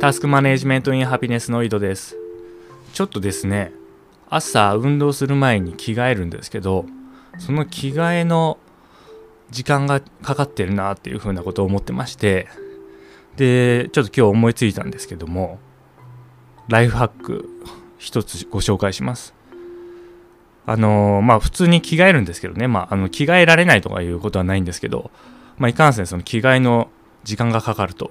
タスクマネジメントインハピネスの井戸です。ちょっとですね、朝運動する前に着替えるんですけど、その着替えの時間がかかってるなっていうふうなことを思ってまして、で、ちょっと今日思いついたんですけども、ライフハック一つご紹介します。あの、まあ普通に着替えるんですけどね、まああの着替えられないとかいうことはないんですけど、まあいかんせんその着替えの時間がかかると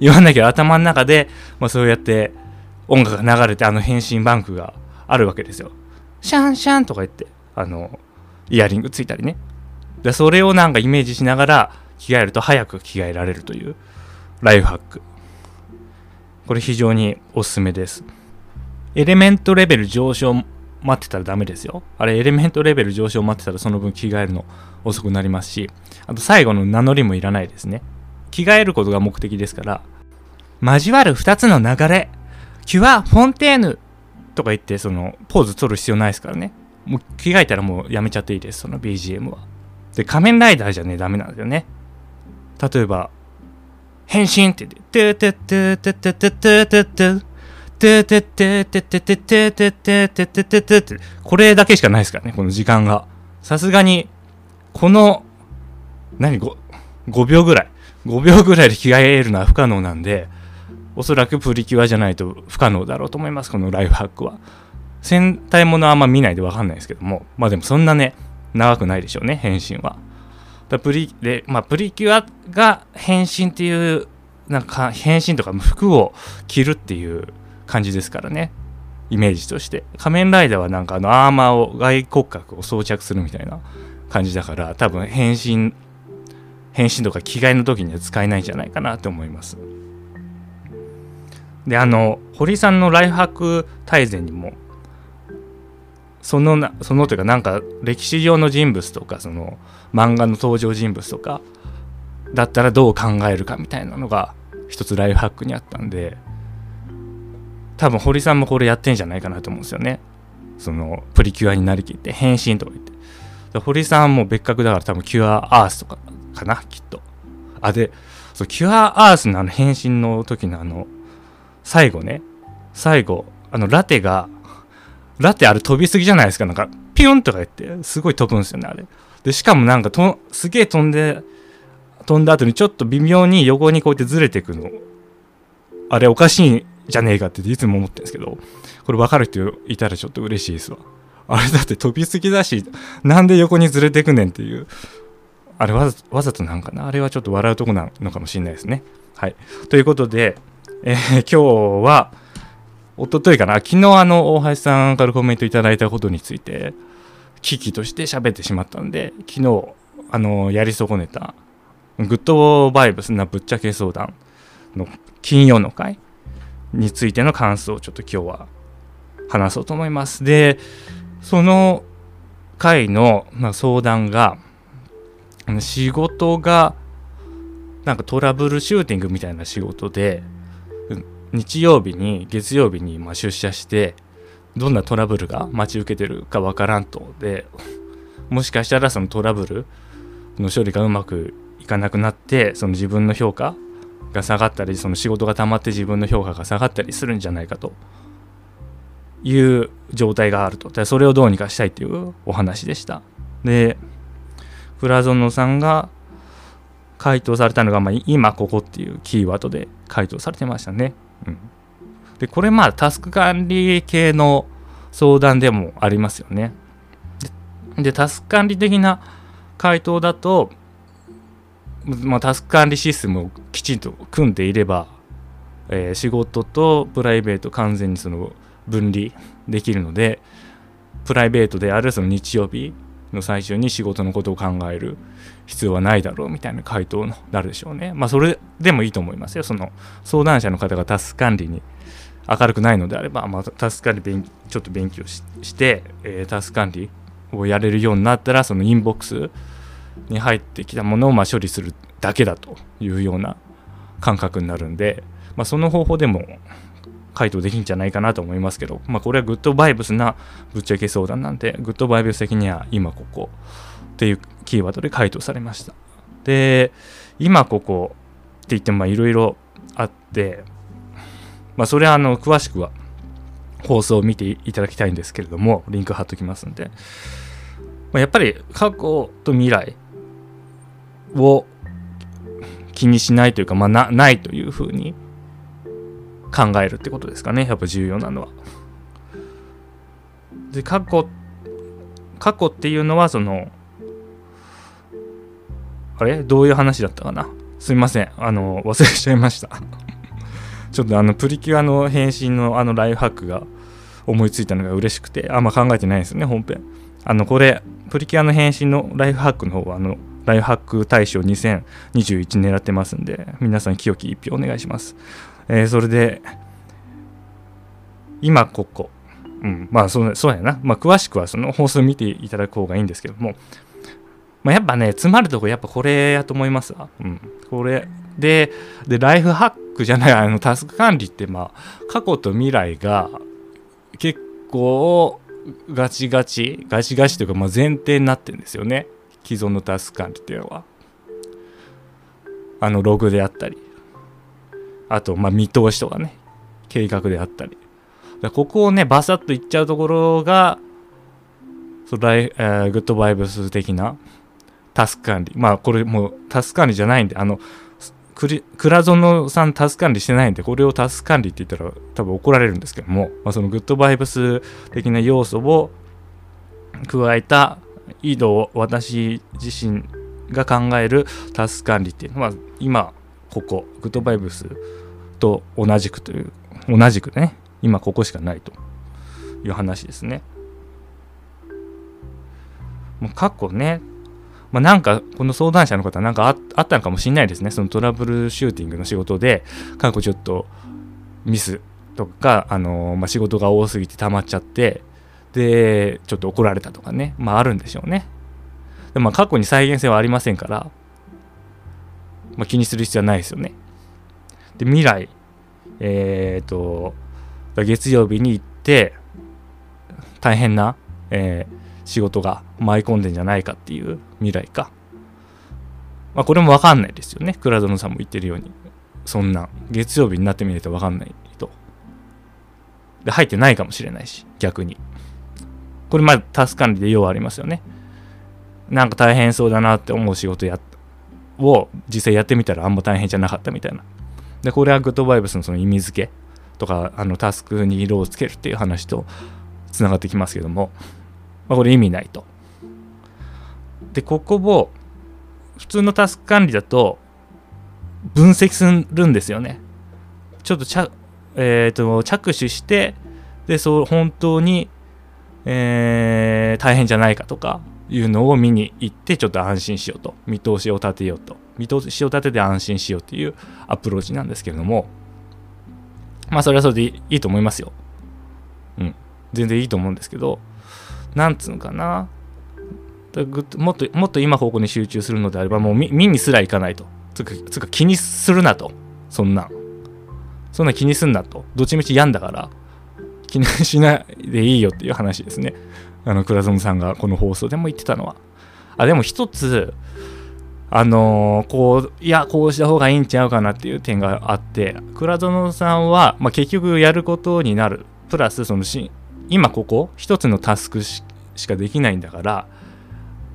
言わないけど頭の中で、まあそうやって音楽が流れてあの変身バンクがあるわけですよ。シャンシャンとか言って、あの、イヤリングついたりね。で、それをなんかイメージしながら着替えると早く着替えられるというライフハック。これ非常におすすめです。エレメントレベル上昇待ってたらダメですよ。あれ、エレメントレベル上昇待ってたらその分着替えるの遅くなりますし、あと最後の名乗りもいらないですね。着替えることが目的ですから、交わる2つの流れ、キュア・フォンテーヌとか言って、その、ポーズ取る必要ないですからね。もう着替えたらもうやめちゃっていいです、その BGM は。で、仮面ライダーじゃね、ダメなんですよね。例えば、変身って言って、トゥトゥトゥトゥトゥトゥトゥトゥててててててててててててててこれだけしかないですからね、この時間が。さすがに、この、何、5, 5秒ぐらい。5秒ぐらいで着替えるのは不可能なんで、おそらくプリキュアじゃないと不可能だろうと思います、このライフハックは。戦隊ものはあんま見ないでわかんないですけども、まあでもそんなね、長くないでしょうね、変身は。だプリで、まあ、プリキュアが変身っていう、なんか変身とか服を着るっていう感じですからねイメージとして仮面ライダーはなんかあのアーマーを外骨格を装着するみたいな感じだから多分変身変身とか着替えの時には使えないんじゃないかなと思います。であの堀さんのライフハック大全にもそのなそのというかなんか歴史上の人物とかその漫画の登場人物とかだったらどう考えるかみたいなのが一つライフハックにあったんで多分堀さんもこれやってんじゃないかなと思うんですよね。そのプリキュアになりきって変身とか言って。堀さんも別格だから多分キュアアースとかかなきっと。あでそうキュアアースのあの変身の時のあの最後ね。最後あのラテがラテあれ飛びすぎじゃないですか。なんかピュンとか言ってすごい飛ぶんですよねあれ。でしかもなんかとすげえ飛んで飛んだ後にちょっと微妙に横にこうやってずれていくの。あれおかしいんじゃねえかっていつも思ってるんですけど、これ分かる人いたらちょっと嬉しいですわ。あれだって飛びすぎだし、なんで横にずれてくねんっていう。あれわざわざとなんかな？あれはちょっと笑うとこなのかもしれないですね。はい。ということで、えー、今日は、おとといかな、昨日あの、大橋さんからコメントいただいたことについて、危機として喋ってしまったんで、昨日、あの、やり損ねた、グッドバイブスなぶっちゃけ相談の金曜の回についての感想をちょっと今日は話そうと思います。で、その回の、まあ、相談が、仕事が、なんかトラブルシューティングみたいな仕事で、日曜日に、月曜日にま出社して、どんなトラブルが待ち受けてるかわからんと。で、もしかしたらそのトラブルの処理がうまくいかなくなって、その自分の評価が下がったりその仕事が溜まって自分の評価が下がったりするんじゃないかという状態があるとでそれをどうにかしたいっていうお話でしたでプラゾノさんが回答されたのが、まあ、今ここっていうキーワードで回答されてましたね、うん、でこれまあタスク管理系の相談でもありますよね。でタスク管理的な回答だとまあ、タスク管理システムをきちんと組んでいれば、えー、仕事とプライベート完全にその分離できるのでプライベートであるその日曜日の最初に仕事のことを考える必要はないだろうみたいな回答になるでしょうね。まあそれでもいいと思いますよ。その相談者の方がタスク管理に明るくないのであれば、まあ、タスク管理ちょっと勉強して、えー、タスク管理をやれるようになったらそのインボックスに入ってきたものをま処理するだけだというような感覚になるんで、まあ、その方法でも回答できんじゃないかなと思いますけど、まあ、これはグッドバイブスなぶっちゃけ相談なんでグッドバイブス的には今ここっていうキーワードで回答されました。で今ここって言ってもいろいろあってまあ、それはあの詳しくは放送を見ていただきたいんですけれども、リンク貼っときますんで、まあ、やっぱり過去と未来を気にしないというか、まあな、ないというふうに考えるってことですかね、やっぱ重要なのは。で、過去、過去っていうのは、その、あれ？どういう話だったかな？すみません。あの、忘れちゃいました。ちょっとあのプリキュアの変身のあのライフハックが思いついたのが嬉しくてあんま考えてないですね本編。あのこれプリキュアの変身のライフハックの方はあのライフハック大賞2021狙ってますんで皆さん清き一票お願いします、えー、それで今ここうんまあそうそうやなまあ詳しくはその放送見ていただく方がいいんですけどもまあ、やっぱね、詰まるとこやっぱこれやと思いますわ。うん。これ。で、で、ライフハックじゃない、あの、タスク管理って、まあ、過去と未来が結構ガチガチ、ガチガチというか、まあ、前提になってるんですよね。既存のタスク管理っていうのは。あの、ログであったり。あと、まあ、見通しとかね。計画であったり。ここをね、バサッといっちゃうところが、そライ、えー、グッドバイブス的なタスク管理。まあ、これもうタスク管理じゃないんで、あの、倉園さんタスク管理してないんで、これをタスク管理って言ったら多分怒られるんですけども、まあ、そのグッドバイブス的な要素を加えた井戸私自身が考えるタスク管理っていうのは、今、ここ、グッドバイブスと同じくという、同じくね、今ここしかないという話ですね。もう過去ね、まあ、なんか、この相談者の方なんかあったのかもしれないですね。そのトラブルシューティングの仕事で、過去ちょっとミスとか、あのまあ、仕事が多すぎて溜まっちゃって、で、ちょっと怒られたとかね、まああるんでしょうね。でも過去に再現性はありませんから、まあ、気にする必要はないですよね。で、未来、えっ、ー、と、月曜日に行って、大変な、えー、仕事が舞い込んでんじゃないかっていう未来か。まあこれもわかんないですよね。倉園さんも言ってるように。そんな、月曜日になってみないとわかんないと。で、入ってないかもしれないし、逆に。これまあタス管理で要はありますよね。なんか大変そうだなって思う仕事やを実際やってみたらあんま大変じゃなかったみたいな。で、これはグッドバイブスのその意味付けとか、あのタスクに色をつけるっていう話とつながってきますけども、まあ、これ意味ないと。で、ここを普通のタスク管理だと分析するんですよね。ちょっとちゃ、えーと、着手して、で、そう、本当に、えー、大変じゃないかとかいうのを見に行って、ちょっと安心しようと。見通しを立てようと。見通しを立てて安心しようっていうアプローチなんですけれども、まあ、それはそれでいいと思いますよ。うん。全然いいと思うんですけど、なんつうのかな。もっともっと今方向に集中するのであればもう見にすらいかないと。つかつか気にするなと。そんなそんな気にすんなと。どっちみち病んだから気にしないでいいよっていう話ですね。あの倉園さんがこの放送でも言ってたのは。あでも一つあのー、こういやこうした方がいいんちゃうかなっていう点があって倉園さんは、まあ、結局やることになる。プラスそのし今ここ一つのタスクしかできないんだから、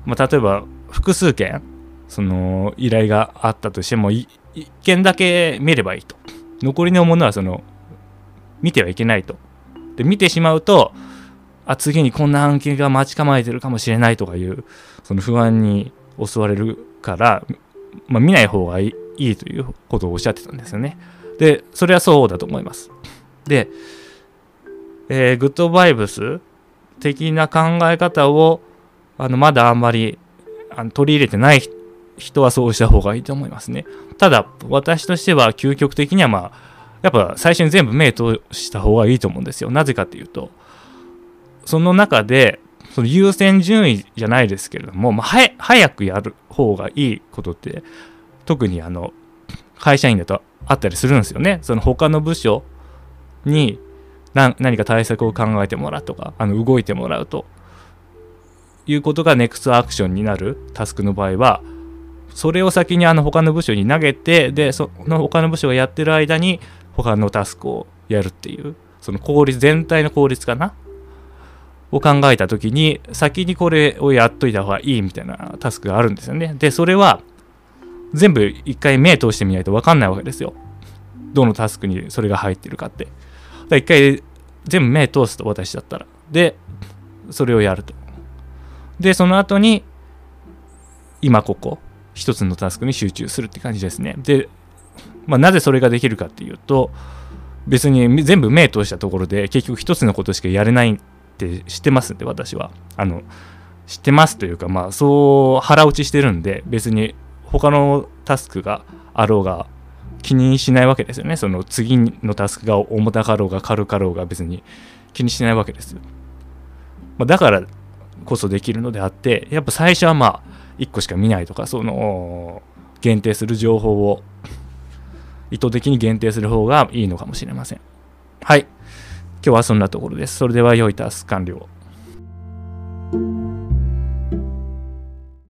まあ、例えば複数件その依頼があったとしても1件だけ見ればいいと。残りのものはその見てはいけないと。で見てしまうとあ次にこんな案件が待ち構えてるかもしれないとかいうその不安に襲われるから、まあ、見ない方がいいということをおっしゃってたんですよねでそれはそうだと思いますでえー、グッドバイブス的な考え方をあのまだあんまりあの取り入れてない人はそうした方がいいと思いますね。ただ、私としては究極的にはまあ、やっぱ最初に全部目通した方がいいと思うんですよ。なぜかっていうと、その中で、その優先順位じゃないですけれども、まあ、早くやる方がいいことって、特にあの、会社員だとあったりするんですよね。その他の部署に何か対策を考えてもらうとか、あの動いてもらうということがネクストアクションになるタスクの場合は、それを先にあの他の部署に投げて、で、その他の部署がやってる間に他のタスクをやるっていう、その効率、全体の効率かなを考えた時に、先にこれをやっといた方がいいみたいなタスクがあるんですよね。で、それは全部一回目通してみないと分かんないわけですよ。どのタスクにそれが入ってるかって。だ一回全部目通すと私だったら。で、それをやると。で、その後に、今ここ、一つのタスクに集中するって感じですね。で、まあ、なぜそれができるかっていうと、別に全部目通したところで結局一つのことしかやれないって知ってますんで、私は。あの、知ってますというか、まあ、そう腹落ちしてるんで、別に他のタスクがあろうが気にしないわけですよね。その次のタスクが重たかろうが軽かろうが別に気にしないわけですよ。まあ、だからこそできるのであって、やっぱ最初はまあ1個しか見ないとか、その限定する情報を意図的に限定する方がいいのかもしれません。はい。今日はそんなところです。それでは良いタス完了。